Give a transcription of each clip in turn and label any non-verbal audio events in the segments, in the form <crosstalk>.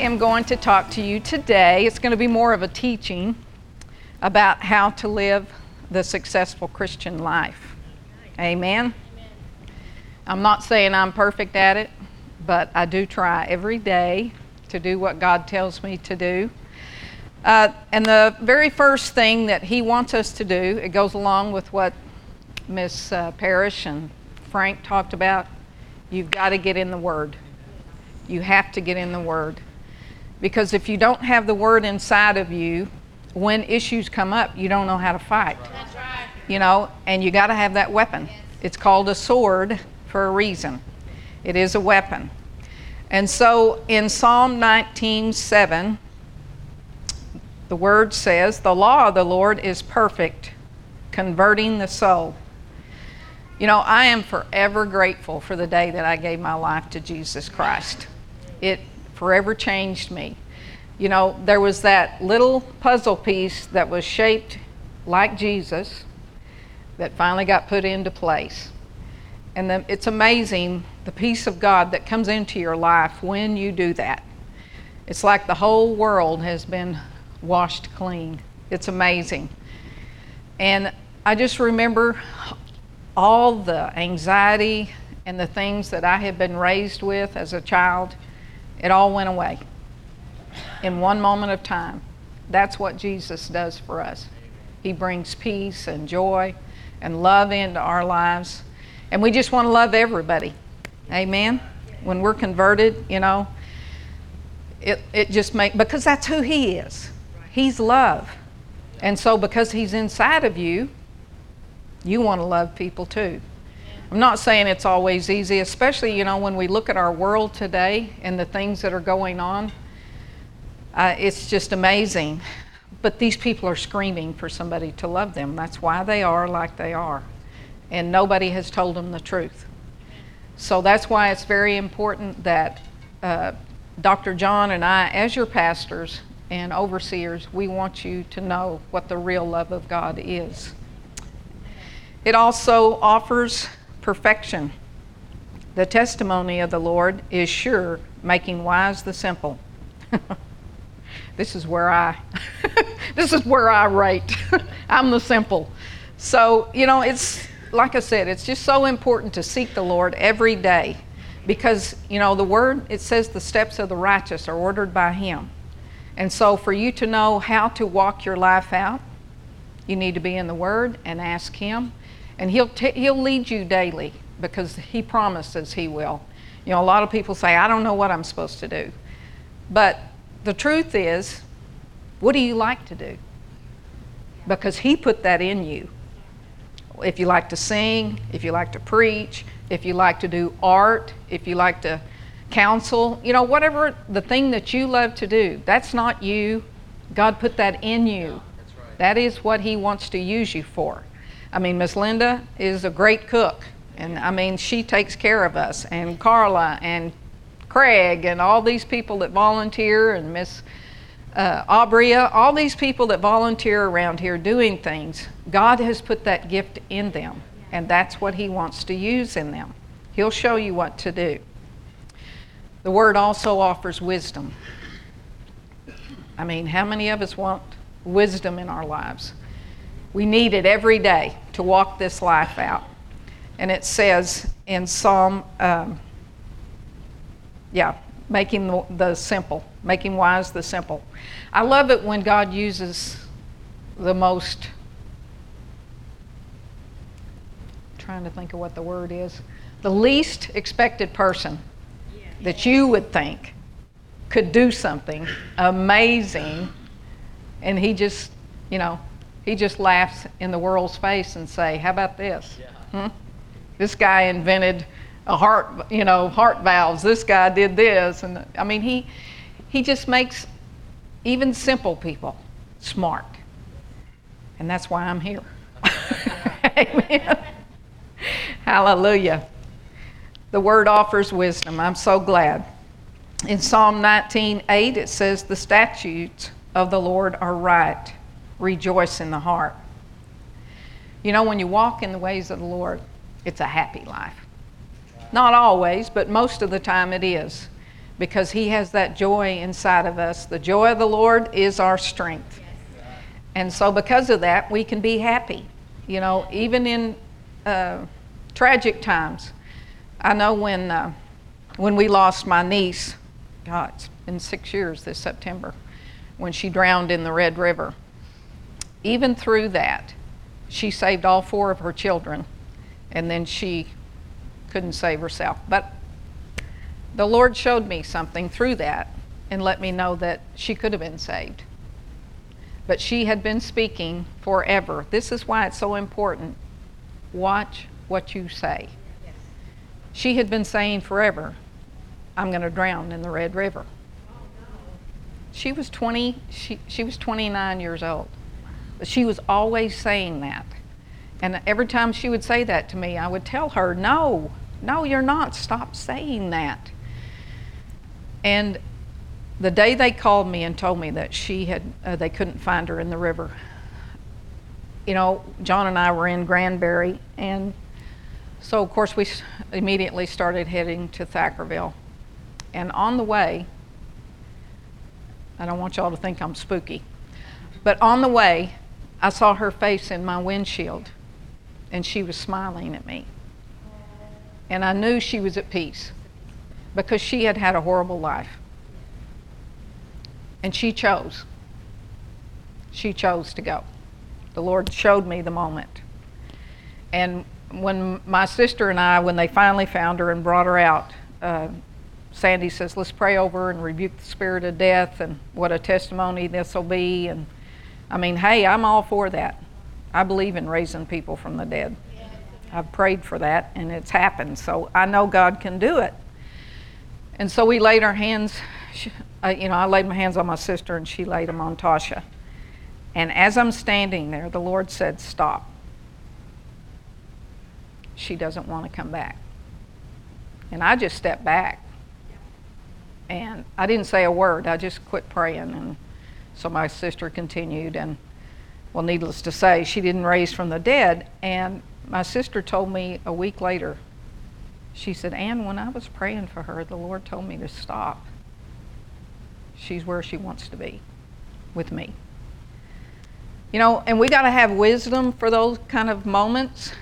Am going to talk to you today. It's going to be more of a teaching about how to live the successful Christian life. Amen. I'm not saying I'm perfect at it, but I do try every day to do what God tells me to do. Uh, and the very first thing that He wants us to do, it goes along with what Miss uh, Parrish and Frank talked about. You've got to get in the Word. You have to get in the Word. Because if you don't have the Word inside of you, when issues come up, you don't know how to fight. That's right. You know, and you got to have that weapon. It's called a sword for a reason. It is a weapon. And so in Psalm 19:7, the word says, "The law of the Lord is perfect, converting the soul." You know, I am forever grateful for the day that I gave my life to Jesus Christ. It forever changed me. You know, there was that little puzzle piece that was shaped like Jesus that finally got put into place. And the, it's amazing the peace of God that comes into your life when you do that. It's like the whole world has been washed clean. It's amazing. And I just remember all the anxiety and the things that I had been raised with as a child, it all went away in one moment of time. That's what Jesus does for us. He brings peace and joy and love into our lives. And we just want to love everybody. Amen. When we're converted, you know, it, it just makes, because that's who he is. He's love. And so because he's inside of you, you want to love people too. I'm not saying it's always easy, especially, you know, when we look at our world today and the things that are going on. Uh, it's just amazing. But these people are screaming for somebody to love them. That's why they are like they are. And nobody has told them the truth. So that's why it's very important that uh, Dr. John and I, as your pastors and overseers, we want you to know what the real love of God is. It also offers perfection. The testimony of the Lord is sure, making wise the simple. <laughs> this is where I <laughs> this is where I rate. <laughs> I'm the simple. So, you know, it's like I said, it's just so important to seek the Lord every day because, you know, the word it says the steps of the righteous are ordered by him. And so for you to know how to walk your life out, you need to be in the word and ask him and he'll t- he'll lead you daily because he promises he will. You know, a lot of people say, "I don't know what I'm supposed to do," but the truth is, what do you like to do? Because he put that in you. If you like to sing, if you like to preach, if you like to do art, if you like to counsel, you know, whatever the thing that you love to do, that's not you. God put that in you. That is what He wants to use you for. I mean, Miss Linda is a great cook, and I mean, she takes care of us, and Carla and Craig and all these people that volunteer, and Miss uh, all these people that volunteer around here doing things. God has put that gift in them, and that's what He wants to use in them. He'll show you what to do. The Word also offers wisdom. I mean, how many of us want wisdom in our lives? We need it every day to walk this life out. And it says in Psalm, um, yeah, making the, the simple, making wise the simple. I love it when God uses the most, trying to think of what the word is, the least expected person that you would think could do something amazing, and he just, you know, he just laughs in the world's face and say, "How about this? Hmm? This guy invented a heart, you know, heart valves. This guy did this, and I mean, he he just makes even simple people smart. And that's why I'm here. <laughs> Amen. Hallelujah. The word offers wisdom. I'm so glad. In Psalm 19:8 it says the statutes of the Lord are right. Rejoice in the heart. You know when you walk in the ways of the Lord, it's a happy life. Not always, but most of the time it is because he has that joy inside of us. The joy of the Lord is our strength. And so because of that, we can be happy. You know, even in uh, tragic times. I know when uh, when we lost my niece, God, it's been six years this September, when she drowned in the Red River. Even through that, she saved all four of her children, and then she couldn't save herself. But the Lord showed me something through that and let me know that she could have been saved. But she had been speaking forever. This is why it's so important. Watch what you say. She had been saying forever, I'm going to drown in the Red River. She was 20, she, she was 29 years old. She was always saying that. And every time she would say that to me, I would tell her, No, no, you're not. Stop saying that. And the day they called me and told me that she had, uh, they couldn't find her in the river, you know, John and I were in Granbury, and so of course we immediately started heading to Thackerville. And on the way, I don't want y'all to think I'm spooky, but on the way, I saw her face in my windshield, and she was smiling at me. And I knew she was at peace because she had had a horrible life. And she chose. She chose to go. The Lord showed me the moment. And when my sister and I, when they finally found her and brought her out, uh, Sandy says, let's pray over and rebuke the spirit of death and what a testimony this will be. And I mean, hey, I'm all for that. I believe in raising people from the dead. I've prayed for that and it's happened. So I know God can do it. And so we laid our hands, uh, you know, I laid my hands on my sister and she laid them on Tasha. And as I'm standing there, the Lord said, Stop. She doesn't want to come back. And I just stepped back. And I didn't say a word. I just quit praying. And so my sister continued. And, well, needless to say, she didn't raise from the dead. And my sister told me a week later, she said, Ann, when I was praying for her, the Lord told me to stop. She's where she wants to be with me. You know, and we got to have wisdom for those kind of moments.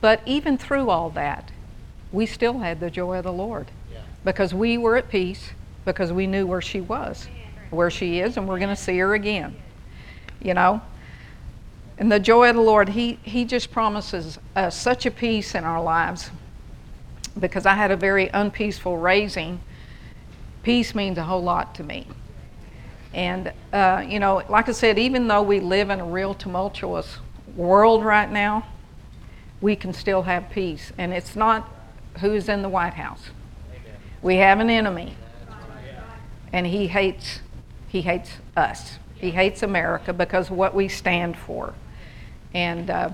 But even through all that, we still had the joy of the Lord yeah. because we were at peace because we knew where she was, where she is, and we're going to see her again. You know? And the joy of the Lord, He, he just promises us such a peace in our lives because I had a very unpeaceful raising. Peace means a whole lot to me. And, uh, you know, like I said, even though we live in a real tumultuous world right now, we can still have peace. And it's not who's in the White House. We have an enemy. And he hates he hates us. He hates America because of what we stand for. And uh,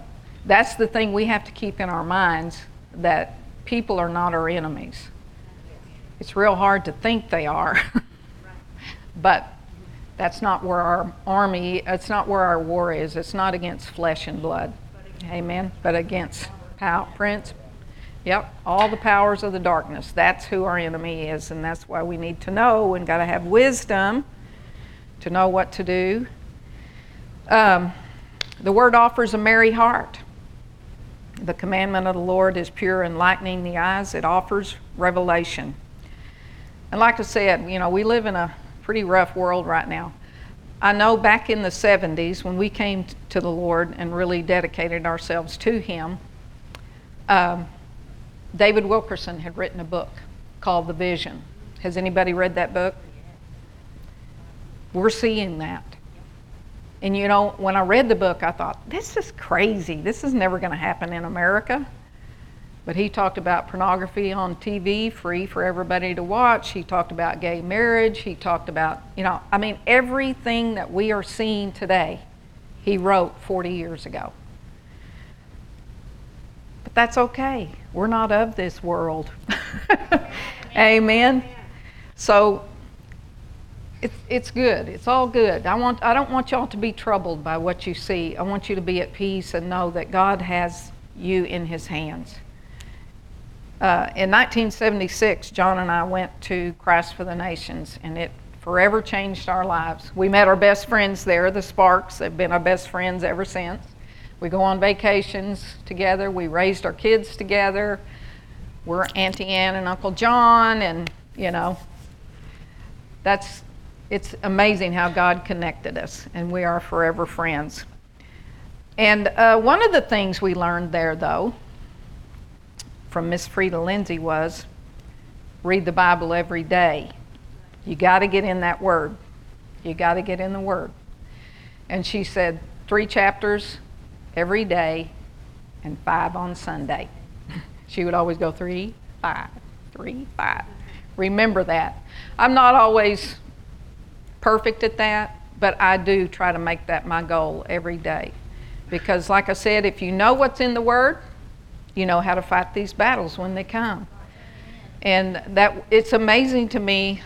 that's the thing we have to keep in our minds that people are not our enemies. It's real hard to think they are. <laughs> but that's not where our army, it's not where our war is. It's not against flesh and blood. Amen. But against power, prince, yep, all the powers of the darkness. That's who our enemy is, and that's why we need to know and got to have wisdom to know what to do. Um, the word offers a merry heart. The commandment of the Lord is pure, enlightening the eyes. It offers revelation. And like I said, you know, we live in a pretty rough world right now. I know back in the 70s when we came to the Lord and really dedicated ourselves to Him, um, David Wilkerson had written a book called The Vision. Has anybody read that book? We're seeing that. And you know, when I read the book, I thought, this is crazy. This is never going to happen in America. But he talked about pornography on TV, free for everybody to watch. He talked about gay marriage. He talked about, you know, I mean, everything that we are seeing today, he wrote 40 years ago. But that's okay. We're not of this world. <laughs> Amen. So it's, it's good. It's all good. I, want, I don't want y'all to be troubled by what you see. I want you to be at peace and know that God has you in His hands. Uh, in 1976, John and I went to Christ for the Nations, and it forever changed our lives. We met our best friends there, the Sparks. They've been our best friends ever since. We go on vacations together. We raised our kids together. We're Auntie Ann and Uncle John, and you know, that's it's amazing how God connected us, and we are forever friends. And uh, one of the things we learned there, though, from Miss Freda Lindsay was read the Bible every day. You got to get in that Word. You got to get in the Word. And she said three chapters every day and five on Sunday. <laughs> she would always go three, five, three, five. Remember that. I'm not always perfect at that, but I do try to make that my goal every day. Because, like I said, if you know what's in the Word, you know how to fight these battles when they come. And that it's amazing to me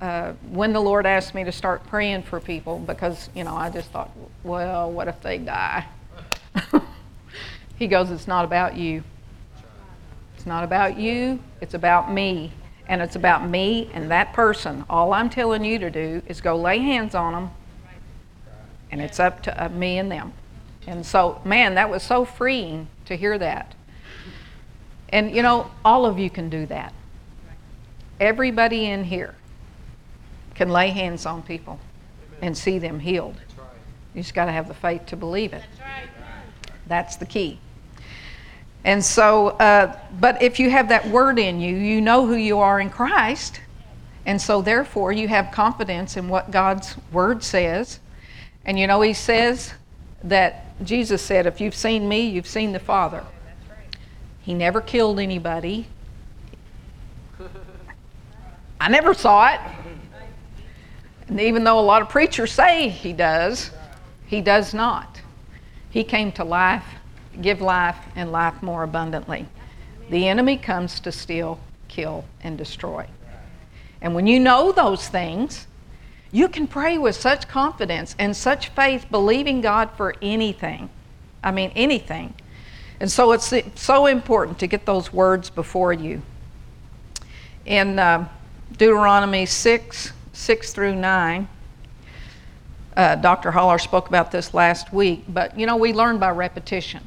uh, when the Lord asked me to start praying for people because, you know, I just thought, well, what if they die? <laughs> he goes, It's not about you. It's not about you, it's about me. And it's about me and that person. All I'm telling you to do is go lay hands on them, and it's up to uh, me and them. And so, man, that was so freeing to hear that. And you know, all of you can do that. Everybody in here can lay hands on people and see them healed. You just got to have the faith to believe it. That's the key. And so, uh, but if you have that word in you, you know who you are in Christ. And so, therefore, you have confidence in what God's word says. And you know, He says that Jesus said, If you've seen me, you've seen the Father. He never killed anybody. <laughs> I never saw it. And even though a lot of preachers say he does, he does not. He came to life give life and life more abundantly. The enemy comes to steal, kill, and destroy. And when you know those things, you can pray with such confidence and such faith, believing God for anything. I mean, anything. And so it's so important to get those words before you. In uh, Deuteronomy 6 6 through 9, uh, Dr. Holler spoke about this last week, but you know, we learn by repetition.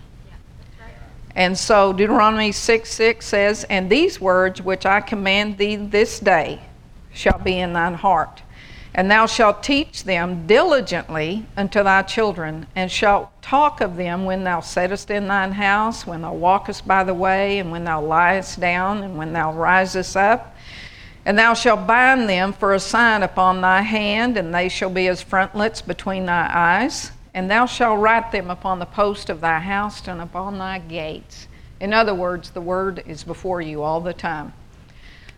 And so Deuteronomy 6 6 says, And these words which I command thee this day shall be in thine heart. And thou shalt teach them diligently unto thy children, and shalt talk of them when thou sittest in thine house, when thou walkest by the way, and when thou liest down, and when thou risest up. And thou shalt bind them for a sign upon thy hand, and they shall be as frontlets between thy eyes and thou shalt write them upon the post of thy house and upon thy gates. In other words, the word is before you all the time.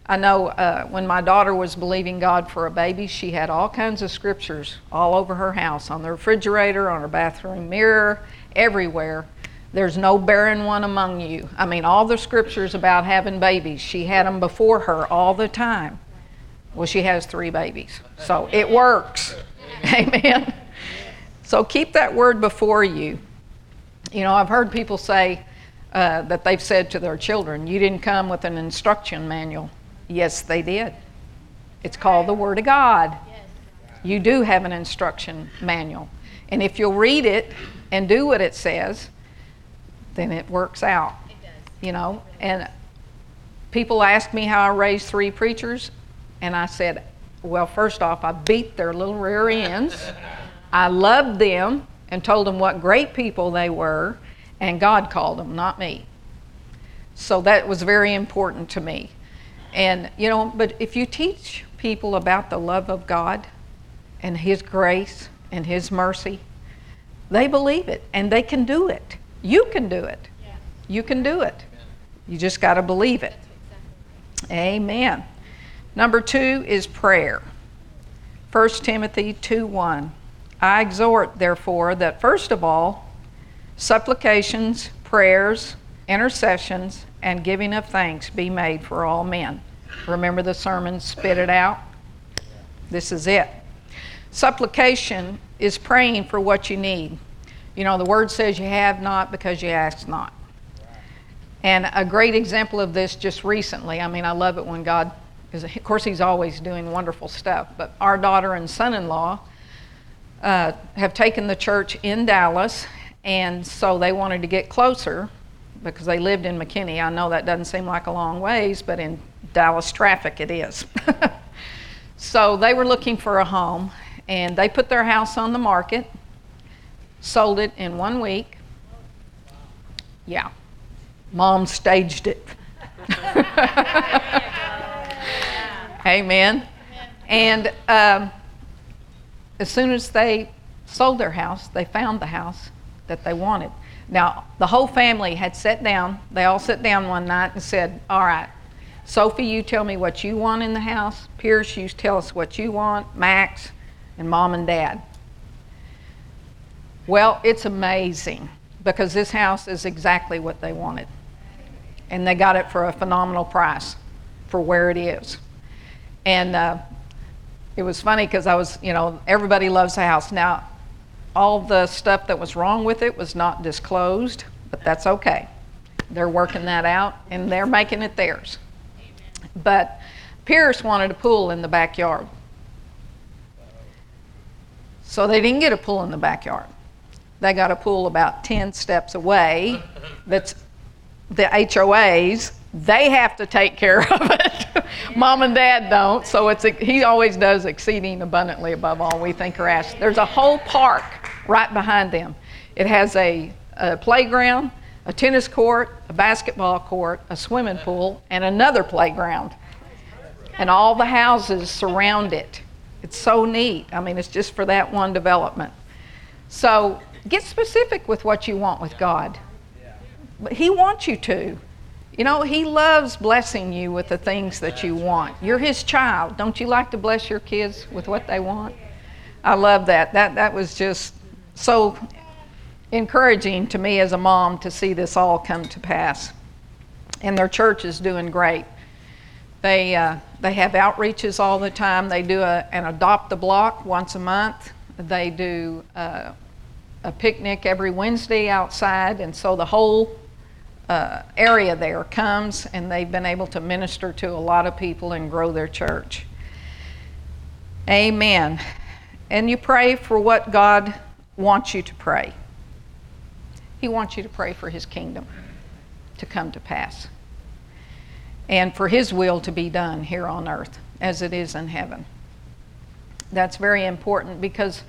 I know uh, when my daughter was believing God for a baby, she had all kinds of scriptures all over her house, on the refrigerator, on her bathroom mirror, everywhere. There's no barren one among you. I mean, all the scriptures about having babies, she had them before her all the time. Well, she has three babies, so it works. <laughs> Amen. So keep that word before you. You know, I've heard people say uh, that they've said to their children, You didn't come with an instruction manual. Yes, they did. It's called the Word of God. You do have an instruction manual. And if you'll read it and do what it says, then it works out. You know, and people ask me how I raised three preachers, and I said, Well, first off, I beat their little rear ends. <laughs> I loved them and told them what great people they were, and God called them, not me. So that was very important to me. And, you know, but if you teach people about the love of God and His grace and His mercy, they believe it and they can do it. You can do it. You can do it. You just got to believe it. Amen. Number two is prayer. 1 Timothy 2 1. I exhort, therefore, that first of all, supplications, prayers, intercessions, and giving of thanks be made for all men. Remember the sermon, spit it out? This is it. Supplication is praying for what you need. You know, the word says you have not because you ask not. And a great example of this just recently, I mean, I love it when God is, of course, He's always doing wonderful stuff, but our daughter and son in law uh, have taken the church in Dallas, and so they wanted to get closer because they lived in McKinney. I know that doesn't seem like a long ways, but in Dallas traffic it is. <laughs> so they were looking for a home, and they put their house on the market, sold it in one week. Yeah, mom staged it. <laughs> Amen. And um, as soon as they sold their house, they found the house that they wanted. Now, the whole family had sat down. They all sat down one night and said, All right, Sophie, you tell me what you want in the house. Pierce, you tell us what you want. Max, and mom and dad. Well, it's amazing because this house is exactly what they wanted. And they got it for a phenomenal price for where it is. And uh, it was funny because I was, you know, everybody loves the house. Now, all the stuff that was wrong with it was not disclosed, but that's okay. They're working that out and they're making it theirs. But Pierce wanted a pool in the backyard. So they didn't get a pool in the backyard. They got a pool about 10 steps away that's the HOAs. They have to take care of it. <laughs> Mom and dad don't. So it's he always does exceeding abundantly above all we think or ask. There's a whole park right behind them. It has a, a playground, a tennis court, a basketball court, a swimming pool, and another playground. And all the houses surround it. It's so neat. I mean, it's just for that one development. So get specific with what you want with God. But He wants you to. You know, He loves blessing you with the things that you want. You're His child. Don't you like to bless your kids with what they want? I love that. That, that was just so encouraging to me as a mom to see this all come to pass. And their church is doing great. They, uh, they have outreaches all the time. They do a, an adopt a block once a month. They do uh, a picnic every Wednesday outside, and so the whole uh, area there comes, and they've been able to minister to a lot of people and grow their church. Amen. And you pray for what God wants you to pray. He wants you to pray for His kingdom to come to pass and for His will to be done here on earth as it is in heaven. That's very important because,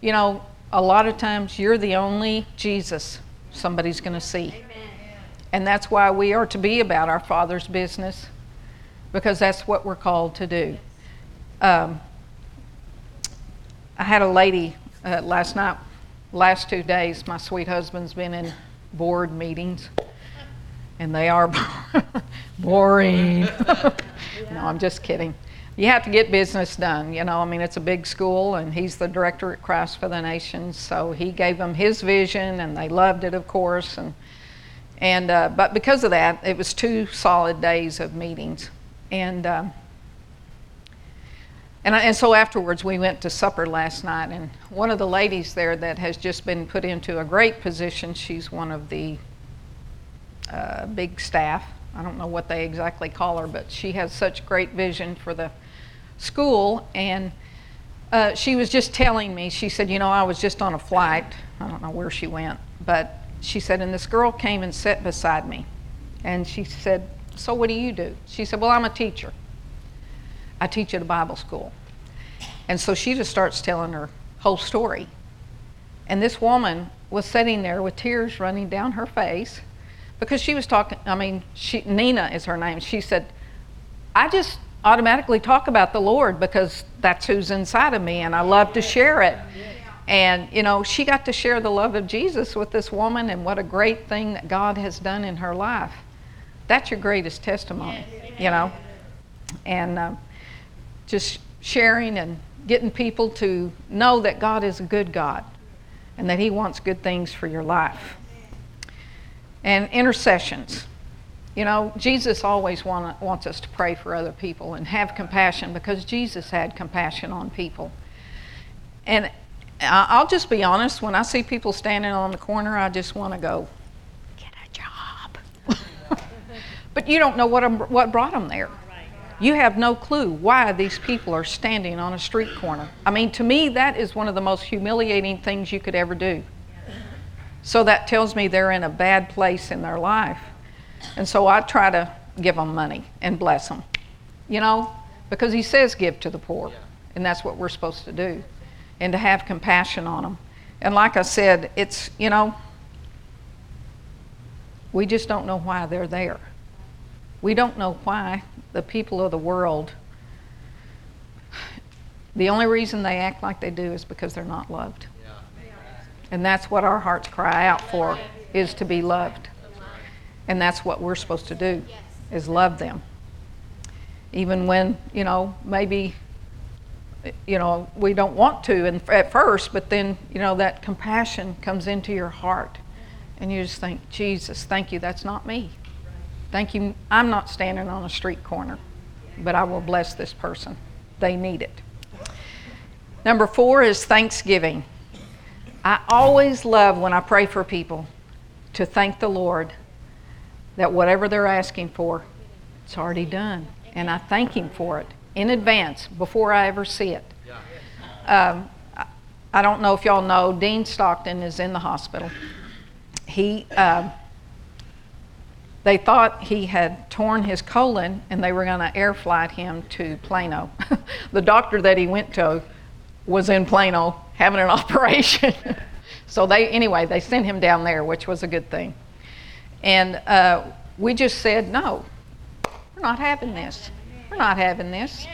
you know, a lot of times you're the only Jesus somebody's going to see. And that's why we are to be about our Father's business because that's what we're called to do. Um, I had a lady uh, last night, last two days, my sweet husband's been in board meetings and they are <laughs> boring. <laughs> no, I'm just kidding. You have to get business done. You know, I mean, it's a big school, and he's the director at Christ for the Nations, so he gave them his vision, and they loved it, of course. And and uh, but because of that, it was two solid days of meetings, and. Um, and, I, and so afterwards, we went to supper last night, and one of the ladies there that has just been put into a great position, she's one of the uh, big staff. I don't know what they exactly call her, but she has such great vision for the school. And uh, she was just telling me, she said, You know, I was just on a flight. I don't know where she went, but she said, and this girl came and sat beside me. And she said, So what do you do? She said, Well, I'm a teacher. I teach at a Bible school. And so she just starts telling her whole story. And this woman was sitting there with tears running down her face because she was talking, I mean, she, Nina is her name. She said, I just automatically talk about the Lord because that's who's inside of me and I love to share it. And, you know, she got to share the love of Jesus with this woman and what a great thing that God has done in her life. That's your greatest testimony, you know? And uh, just sharing and getting people to know that God is a good God and that He wants good things for your life. And intercessions. You know, Jesus always want, wants us to pray for other people and have compassion because Jesus had compassion on people. And I'll just be honest, when I see people standing on the corner, I just want to go, get a job. <laughs> but you don't know what, what brought them there. You have no clue why these people are standing on a street corner. I mean, to me, that is one of the most humiliating things you could ever do. So that tells me they're in a bad place in their life. And so I try to give them money and bless them, you know, because he says give to the poor. And that's what we're supposed to do and to have compassion on them. And like I said, it's, you know, we just don't know why they're there. We don't know why the people of the world, the only reason they act like they do is because they're not loved. And that's what our hearts cry out for, is to be loved. And that's what we're supposed to do, is love them. Even when, you know, maybe you know, we don't want to and at first, but then, you know, that compassion comes into your heart. And you just think, Jesus, thank you, that's not me. Thank you, I'm not standing on a street corner, but I will bless this person. They need it. Number four is thanksgiving. I always love when I pray for people to thank the Lord that whatever they're asking for, it's already done. And I thank Him for it in advance before I ever see it. Um, I don't know if y'all know, Dean Stockton is in the hospital. He, uh, they thought he had torn his colon and they were going to air flight him to Plano. <laughs> the doctor that he went to was in Plano having an <laughs> operation. so they, anyway, they sent him down there, which was a good thing. And uh, we just said, no, we're not having this. Not having this.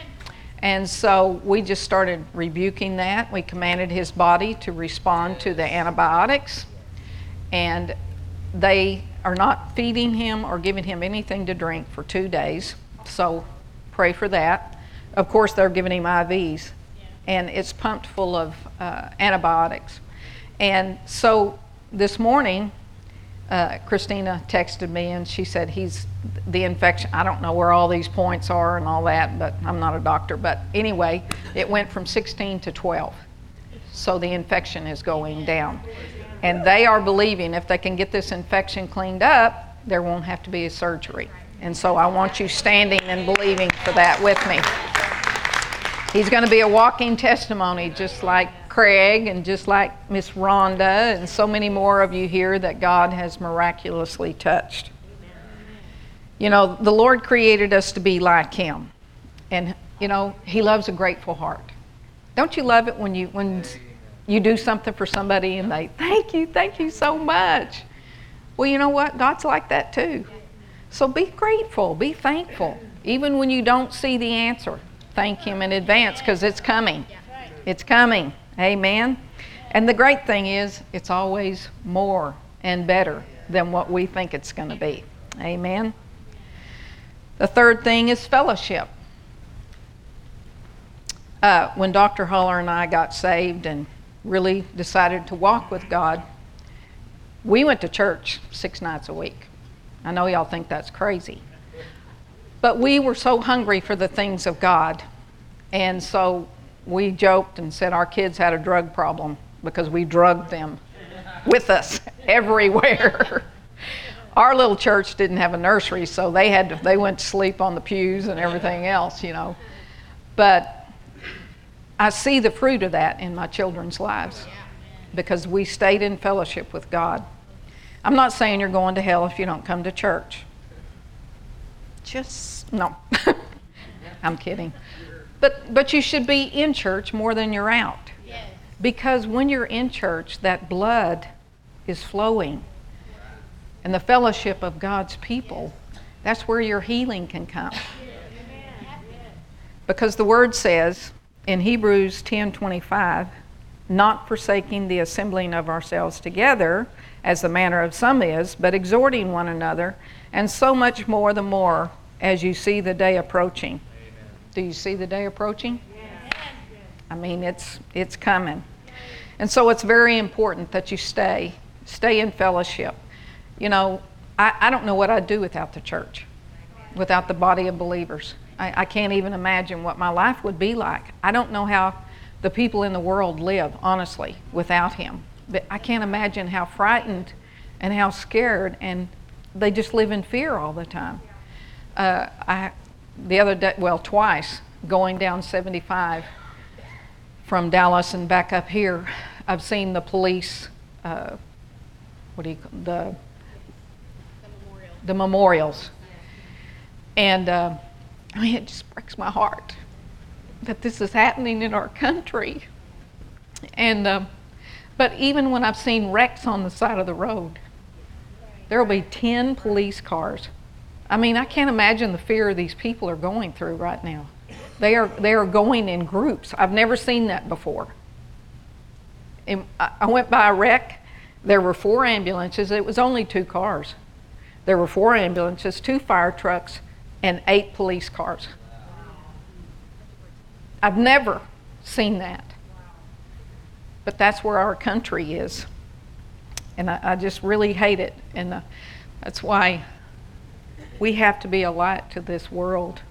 And so we just started rebuking that. We commanded his body to respond to the antibiotics. And they are not feeding him or giving him anything to drink for two days. So pray for that. Of course, they're giving him IVs, and it's pumped full of uh, antibiotics. And so this morning, uh, Christina texted me and she said he's the infection. I don't know where all these points are and all that, but I'm not a doctor. But anyway, it went from 16 to 12. So the infection is going down. And they are believing if they can get this infection cleaned up, there won't have to be a surgery. And so I want you standing and believing for that with me. He's going to be a walking testimony, just like Craig and just like Miss Rhonda and so many more of you here that God has miraculously touched. You know, the Lord created us to be like Him, and you know He loves a grateful heart. Don't you love it when you when you do something for somebody and they thank you, thank you so much? Well, you know what? God's like that too. So be grateful, be thankful, even when you don't see the answer. Thank Him in advance because it's coming. It's coming. Amen. And the great thing is, it's always more and better than what we think it's going to be. Amen. The third thing is fellowship. Uh, when Dr. Huller and I got saved and really decided to walk with God, we went to church six nights a week. I know y'all think that's crazy. But we were so hungry for the things of God. And so we joked and said our kids had a drug problem because we drugged them with us <laughs> everywhere. <laughs> our little church didn't have a nursery, so they had to, they went to sleep on the pews and everything else, you know. But I see the fruit of that in my children's lives because we stayed in fellowship with God. I'm not saying you're going to hell if you don't come to church. Just no. <laughs> I'm kidding. But but you should be in church more than you're out. Because when you're in church, that blood is flowing and the fellowship of God's people, that's where your healing can come. Because the word says in Hebrews 10:25, not forsaking the assembling of ourselves together, as the manner of some is, but exhorting one another, and so much more the more as you see the day approaching. Do you see the day approaching? Yes. I mean, it's it's coming. And so it's very important that you stay, stay in fellowship. You know, I, I don't know what I'd do without the church, without the body of believers. I, I can't even imagine what my life would be like. I don't know how the people in the world live, honestly, without him. But I can't imagine how frightened and how scared, and they just live in fear all the time. Uh, I, the other day, well, twice, going down 75 from Dallas and back up here, I've seen the police. Uh, what do you call the the, memorial. the memorials, and uh, I mean it just breaks my heart that this is happening in our country. And uh, but even when I've seen wrecks on the side of the road, there will be ten police cars. I mean, I can't imagine the fear these people are going through right now. They are, they are going in groups. I've never seen that before. And I went by a wreck. There were four ambulances. It was only two cars. There were four ambulances, two fire trucks, and eight police cars. I've never seen that. But that's where our country is. And I, I just really hate it. And uh, that's why we have to be a light to this world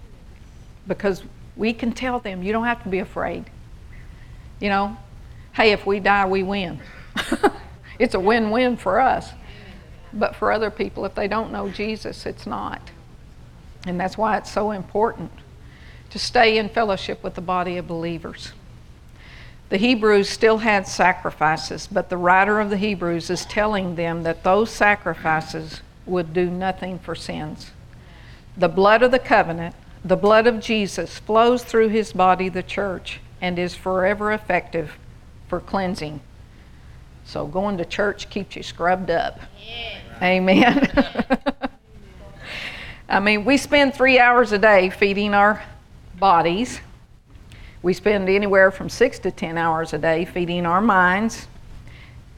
because we can tell them, you don't have to be afraid. You know, hey, if we die, we win. <laughs> it's a win win for us. But for other people, if they don't know Jesus, it's not. And that's why it's so important to stay in fellowship with the body of believers. The Hebrews still had sacrifices, but the writer of the Hebrews is telling them that those sacrifices would do nothing for sins. The blood of the covenant the blood of Jesus flows through his body, the church, and is forever effective for cleansing. So going to church keeps you scrubbed up. Yeah. Amen. <laughs> I mean, we spend three hours a day feeding our bodies. We spend anywhere from six to ten hours a day feeding our minds.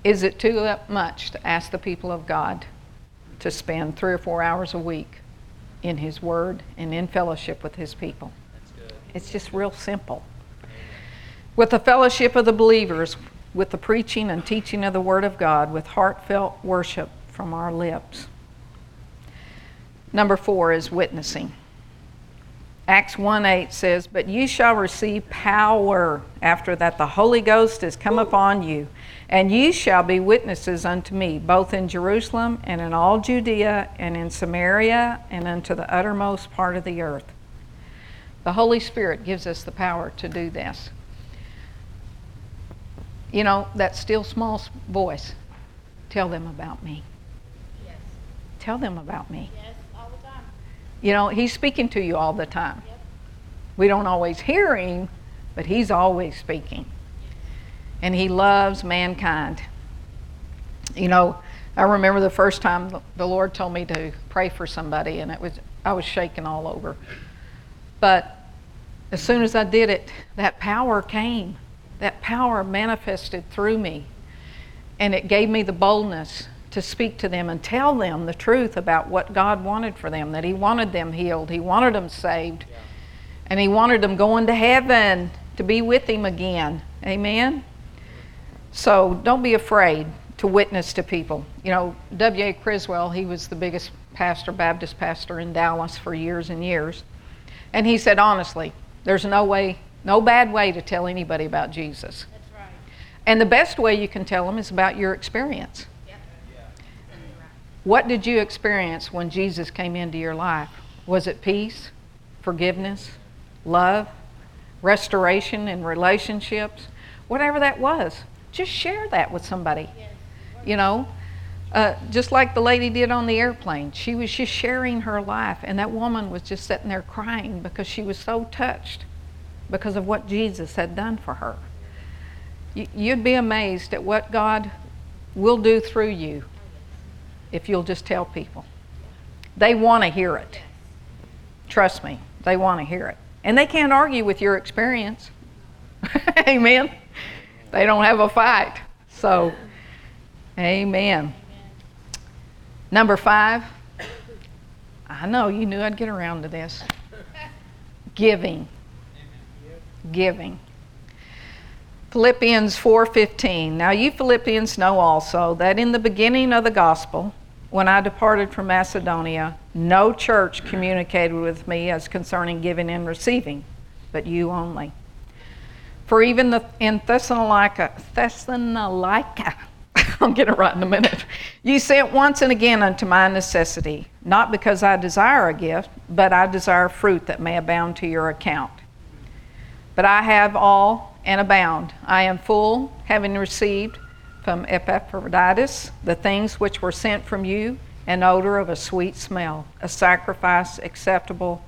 Is it too much to ask the people of God to spend three or four hours a week in His Word and in fellowship with His people. It's just real simple. With the fellowship of the believers, with the preaching and teaching of the Word of God, with heartfelt worship from our lips. Number four is witnessing. Acts 1 8 says, But you shall receive power after that the Holy Ghost is come upon you, and you shall be witnesses unto me, both in Jerusalem and in all Judea and in Samaria and unto the uttermost part of the earth. The Holy Spirit gives us the power to do this. You know, that still small voice, tell them about me. Yes. Tell them about me. Yes, all the time. You know, He's speaking to you all the time. Yep. We don't always hear Him, but He's always speaking and He loves mankind. You know, I remember the first time the Lord told me to pray for somebody, and it was I was shaking all over. But as soon as I did it, that power came. That power manifested through me, and it gave me the boldness to speak to them and tell them the truth about what God wanted for them. That He wanted them healed, He wanted them saved, yeah. and He wanted them going to heaven to be with Him again. Amen. So don't be afraid to witness to people. You know, W.A. Criswell, he was the biggest pastor, Baptist pastor in Dallas for years and years. And he said, honestly, there's no way, no bad way to tell anybody about Jesus. That's right. And the best way you can tell them is about your experience. What did you experience when Jesus came into your life? Was it peace, forgiveness, love, restoration in relationships? Whatever that was just share that with somebody. You know, uh, just like the lady did on the airplane. She was just sharing her life, and that woman was just sitting there crying because she was so touched because of what Jesus had done for her. You'd be amazed at what God will do through you if you'll just tell people. They want to hear it. Trust me, they want to hear it. And they can't argue with your experience. <laughs> Amen. they don't have a fight. So, amen. Number five, I know you knew I'd get around to this. Giving. Giving. Philippians 4:15. Now you Philippians know also that in the beginning of the gospel, when I departed from Macedonia, no church communicated with me as concerning giving and receiving, but you only. For even the, in Thessalonica, Thessalonica, <laughs> I'll get it right in a minute. You sent once and again unto my necessity, not because I desire a gift, but I desire fruit that may abound to your account. But I have all and abound. I am full, having received from Epaphroditus the things which were sent from you, an odor of a sweet smell, a sacrifice acceptable,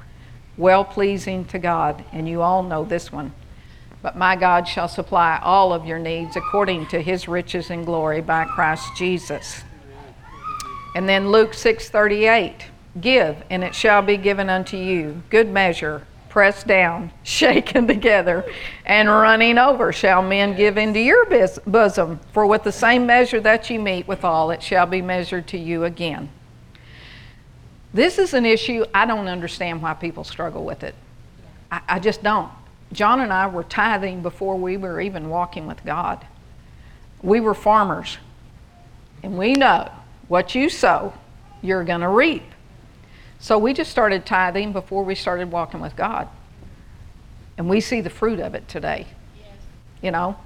well pleasing to God. And you all know this one. But my God shall supply all of your needs according to his riches and glory by Christ Jesus. And then Luke 6:38, give and it shall be given unto you, good measure, pressed down, <laughs> shaken together, and running over shall men give into your bosom, for with the same measure that you mete withal it shall be measured to you again. This is an issue I don't understand why people struggle with it. I, I just don't. John and I were tithing before we were even walking with God. We were farmers, and we know what you sow, you're going to reap. So we just started tithing before we started walking with God. And we see the fruit of it today. Yes. You know,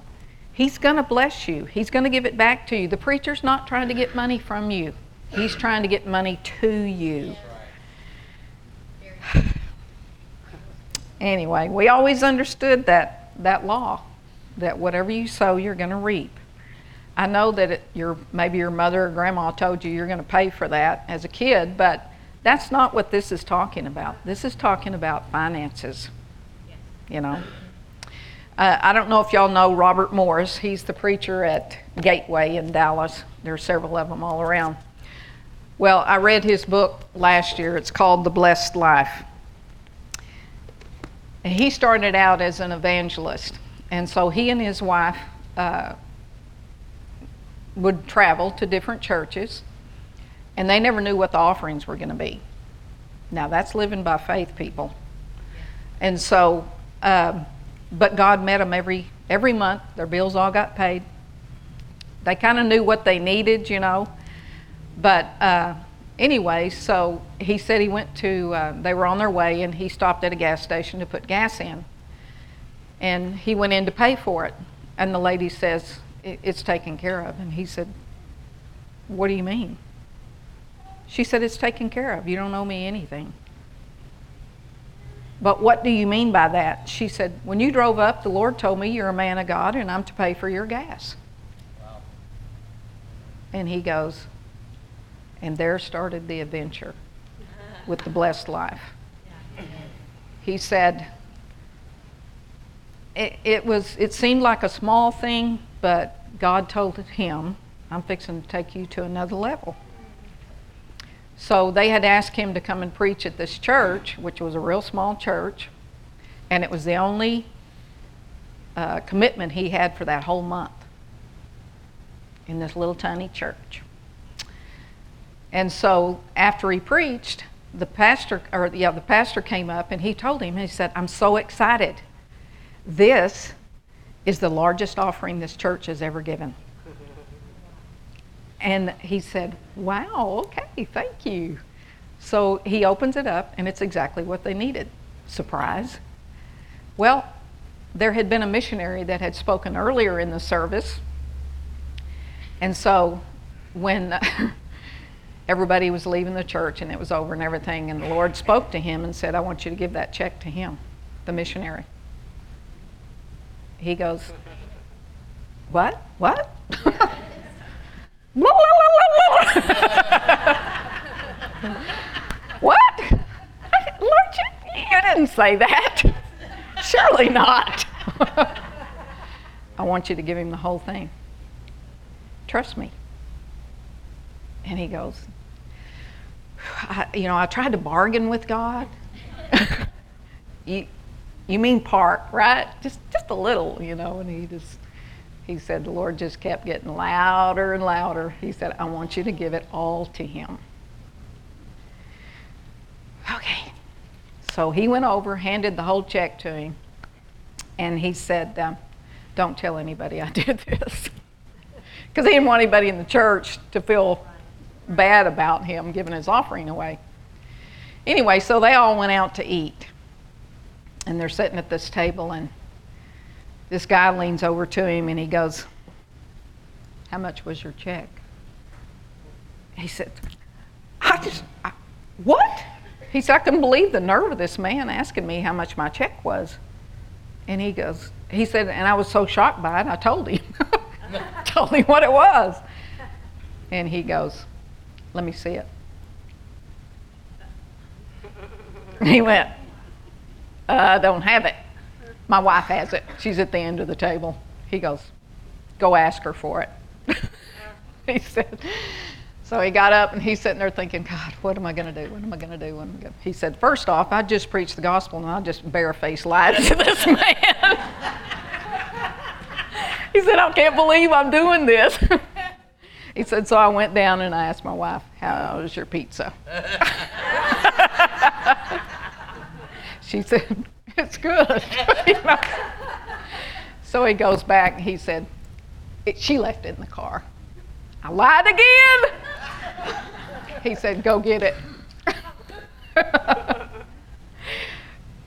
He's going to bless you, He's going to give it back to you. The preacher's not trying to get money from you, He's trying to get money to you. <sighs> anyway, we always understood that, that law that whatever you sow, you're going to reap. I know that it, your, maybe your mother or grandma told you you're going to pay for that as a kid, but that's not what this is talking about. This is talking about finances. You know. Uh, I don't know if y'all know Robert Morris. He's the preacher at Gateway in Dallas. There are several of them all around. Well, I read his book last year. It's called The Blessed Life. And he started out as an evangelist. And so he and his wife uh, would travel to different churches and they never knew what the offerings were going to be. Now, that's living by faith, people. And so, um, but God met them every, every month. Their bills all got paid. They kind of knew what they needed, you know. But uh, anyway, so he said he went to, uh, they were on their way, and he stopped at a gas station to put gas in. And he went in to pay for it. And the lady says, It's taken care of. And he said, What do you mean? She said, It's taken care of. You don't owe me anything. But what do you mean by that? She said, When you drove up, the Lord told me you're a man of God and I'm to pay for your gas. Wow. And he goes, And there started the adventure with the blessed life. He said, it, it, was it seemed like a small thing, but God told him, I'm fixing to take you to another level. So they had asked him to come and preach at this church, which was a real small church, and it was the only uh, commitment he had for that whole month in this little tiny church. And so after he preached, the pastor or yeah, the pastor came up and he told him, he said, I'm so excited. This is the largest offering this church has ever given. And he said, Wow, okay, thank you. So he opens it up, and it's exactly what they needed. Surprise. Well, there had been a missionary that had spoken earlier in the service. And so when <laughs> everybody was leaving the church and it was over and everything, and the Lord spoke to him and said, I want you to give that check to him, the missionary. He goes, What? What? <laughs> <laughs> what? Lord, you, you didn't say that. Surely not. <laughs> I want you to give him the whole thing. Trust me. And he goes, you know, I tried to bargain with God. <laughs> you, you mean part, right? Just, just a little, you know. And he just, He said, The Lord just kept getting louder and louder. He said, I want you to give it all to Him. Okay. So he went over, handed the whole check to him, and he said, um, Don't tell anybody I <laughs> did this. Because he didn't want anybody in the church to feel bad about him giving his offering away. Anyway, so they all went out to eat. And they're sitting at this table, and this guy leans over to him and he goes, How much was your check? He said, I just, I, what? He said, I couldn't believe the nerve of this man asking me how much my check was. And he goes, he said, and I was so shocked by it, I told him. <laughs> told him what it was. And he goes, Let me see it. He went, uh, I don't have it. My wife has it. She's at the end of the table. He goes, Go ask her for it. <laughs> he said, so he got up and he's sitting there thinking, God, what am I going to do? What am I going to do? What am I gonna? He said, First off, I just preached the gospel and I just barefaced lied to this <laughs> man. he said, I can't believe I'm doing this. <laughs> he said, So I went down and I asked my wife, How was your pizza? she said, It's good. <laughs> you know? So he goes back and he said, She left it in the car. I lied again. He said, Go get it. <laughs>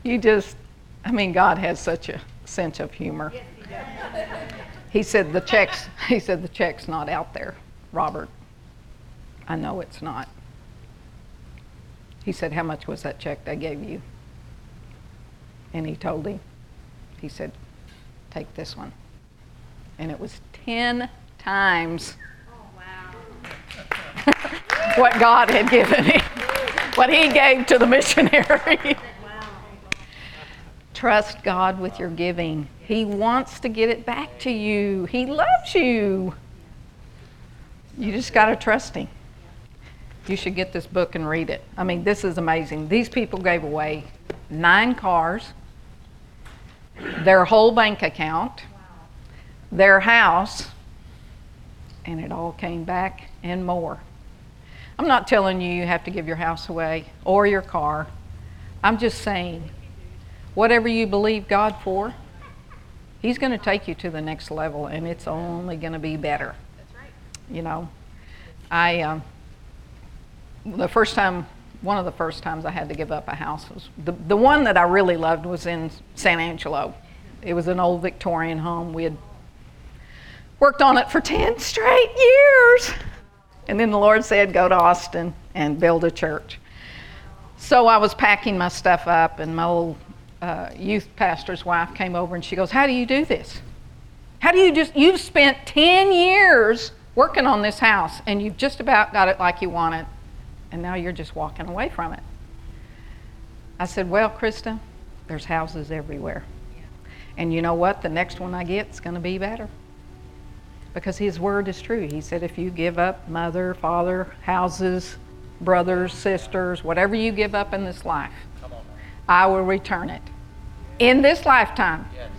you just, I mean, God has such a sense of humor. He said, The check's, <laughs> he said, the check's not out there, Robert. I know it's not. He said, How much was that check they gave you? And he told him, He said, Take this one. And it was 10 times oh, what God had given him, what he gave to the missionary. Trust God with your giving. He wants to get it back to you. He loves you. You just got to trust him. You should get this book and read it. I mean, this is amazing. These people gave away nine cars, their whole bank account, their house, and it all came back and more. I'm not telling you you have to give your house away or your car. I'm just saying, whatever you believe God for, He's going to take you to the next level, and it's only going to be better. That's right. You know, I um, the first time, one of the first times I had to give up a house was the the one that I really loved was in San Angelo. It was an old Victorian home. We had worked on it for ten straight years. And then the Lord said, Go to Austin and build a church. So I was packing my stuff up, and my old uh, youth pastor's wife came over and she goes, How do you do this? How do you just, you've spent 10 years working on this house and you've just about got it like you want it, and now you're just walking away from it. I said, Well, Krista, there's houses everywhere. And you know what? The next one I get is going to be better because his word is true. He said, if you give up mother, father, houses, brothers, sisters, whatever you give up in this life, I will return it in this lifetime. Yes.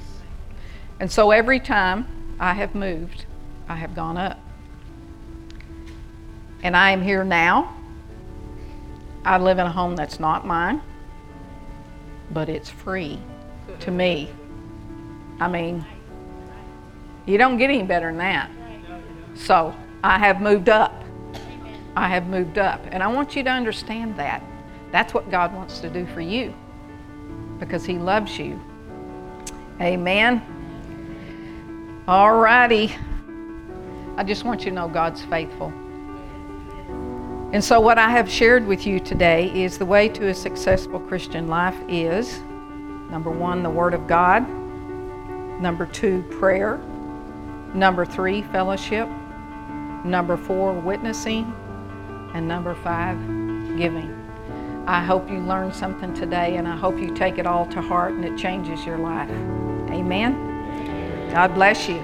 And so every time I have moved, I have gone up. And I am here now. I live in a home that's not mine, but it's free to me. I mean, you don't get any better than that. So I have moved up. I have moved up. And I want you to understand that. That's what God wants to do for you because He loves you. Amen. All righty. I just want you to know God's faithful. And so, what I have shared with you today is the way to a successful Christian life is number one, the Word of God, number two, prayer. Number three, fellowship. Number four, witnessing. And number five, giving. I hope you learned something today and I hope you take it all to heart and it changes your life. Amen. God bless you.